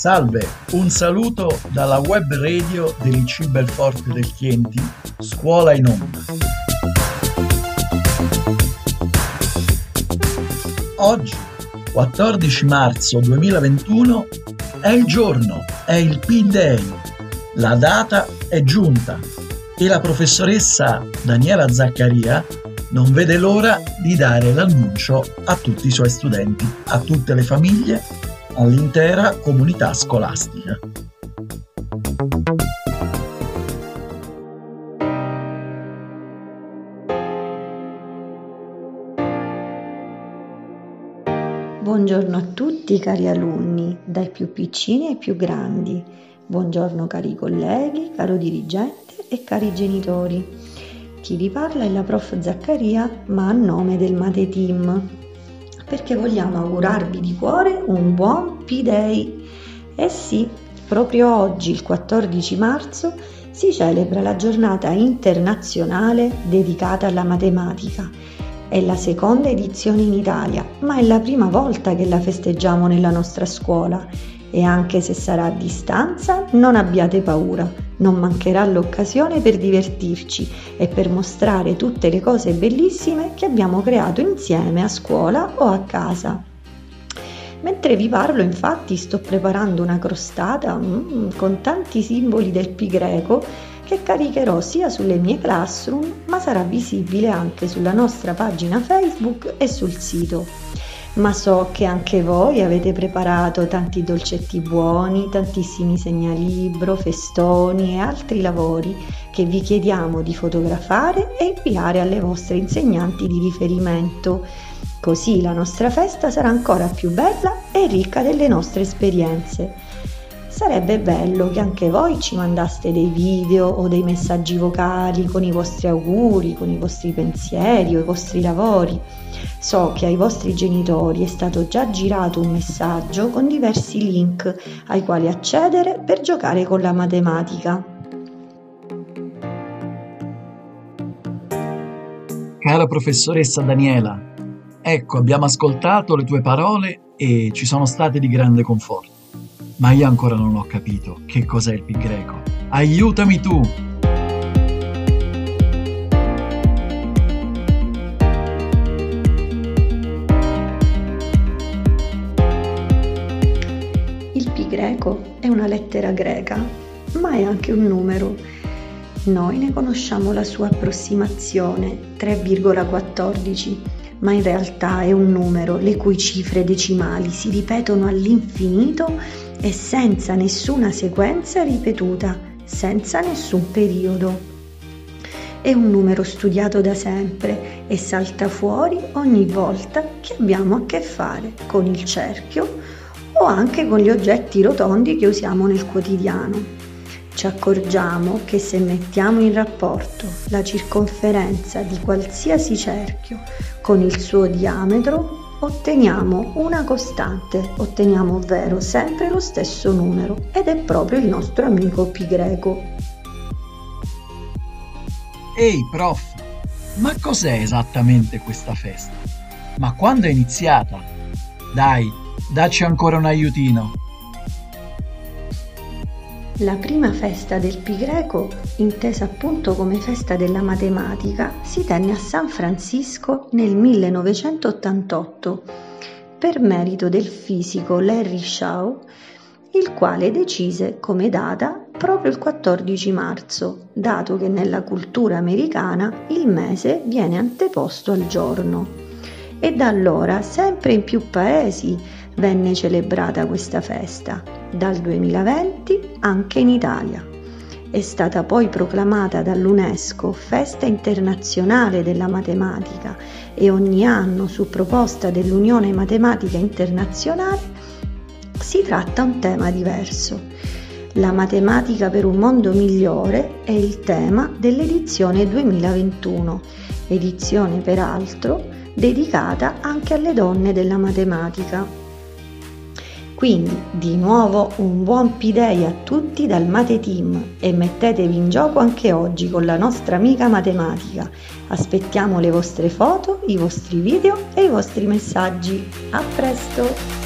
Salve, un saluto dalla web radio dell'IC Belforte del Chienti, Scuola in Onda. Oggi, 14 marzo 2021, è il giorno, è il P-Day. La data è giunta e la professoressa Daniela Zaccaria non vede l'ora di dare l'annuncio a tutti i suoi studenti, a tutte le famiglie all'intera comunità scolastica. Buongiorno a tutti cari alunni, dai più piccini ai più grandi. Buongiorno cari colleghi, caro dirigente e cari genitori. Chi vi parla è la prof Zaccaria, ma a nome del Mate Team perché vogliamo augurarvi di cuore un buon P-Day. Eh sì, proprio oggi, il 14 marzo, si celebra la giornata internazionale dedicata alla matematica. È la seconda edizione in Italia, ma è la prima volta che la festeggiamo nella nostra scuola e anche se sarà a distanza, non abbiate paura, non mancherà l'occasione per divertirci e per mostrare tutte le cose bellissime che abbiamo creato insieme a scuola o a casa. Mentre vi parlo, infatti, sto preparando una crostata mm, con tanti simboli del pi greco che caricherò sia sulle mie classroom, ma sarà visibile anche sulla nostra pagina Facebook e sul sito ma so che anche voi avete preparato tanti dolcetti buoni, tantissimi segnalibro, festoni e altri lavori che vi chiediamo di fotografare e inviare alle vostre insegnanti di riferimento. Così la nostra festa sarà ancora più bella e ricca delle nostre esperienze. Sarebbe bello che anche voi ci mandaste dei video o dei messaggi vocali con i vostri auguri, con i vostri pensieri o i vostri lavori. So che ai vostri genitori è stato già girato un messaggio con diversi link ai quali accedere per giocare con la matematica. Cara professoressa Daniela, ecco abbiamo ascoltato le tue parole e ci sono state di grande conforto ma io ancora non ho capito che cos'è il pi greco. Aiutami tu! Il pi greco è una lettera greca, ma è anche un numero. Noi ne conosciamo la sua approssimazione, 3,14, ma in realtà è un numero le cui cifre decimali si ripetono all'infinito e senza nessuna sequenza ripetuta, senza nessun periodo. È un numero studiato da sempre e salta fuori ogni volta che abbiamo a che fare con il cerchio o anche con gli oggetti rotondi che usiamo nel quotidiano. Ci accorgiamo che se mettiamo in rapporto la circonferenza di qualsiasi cerchio con il suo diametro otteniamo una costante, otteniamo ovvero sempre lo stesso numero ed è proprio il nostro amico pi greco. Ehi prof, ma cos'è esattamente questa festa? Ma quando è iniziata? Dai, dacci ancora un aiutino. La prima festa del Pi greco, intesa appunto come festa della matematica, si tenne a San Francisco nel 1988 per merito del fisico Larry Shaw, il quale decise come data proprio il 14 marzo, dato che nella cultura americana il mese viene anteposto al giorno. E da allora sempre in più paesi venne celebrata questa festa, dal 2020 anche in Italia. È stata poi proclamata dall'UNESCO Festa internazionale della matematica e ogni anno su proposta dell'Unione Matematica Internazionale si tratta un tema diverso. La matematica per un mondo migliore è il tema dell'edizione 2021, edizione peraltro dedicata anche alle donne della matematica. Quindi di nuovo un buon P-Day a tutti dal Mate Team e mettetevi in gioco anche oggi con la nostra amica matematica. Aspettiamo le vostre foto, i vostri video e i vostri messaggi. A presto!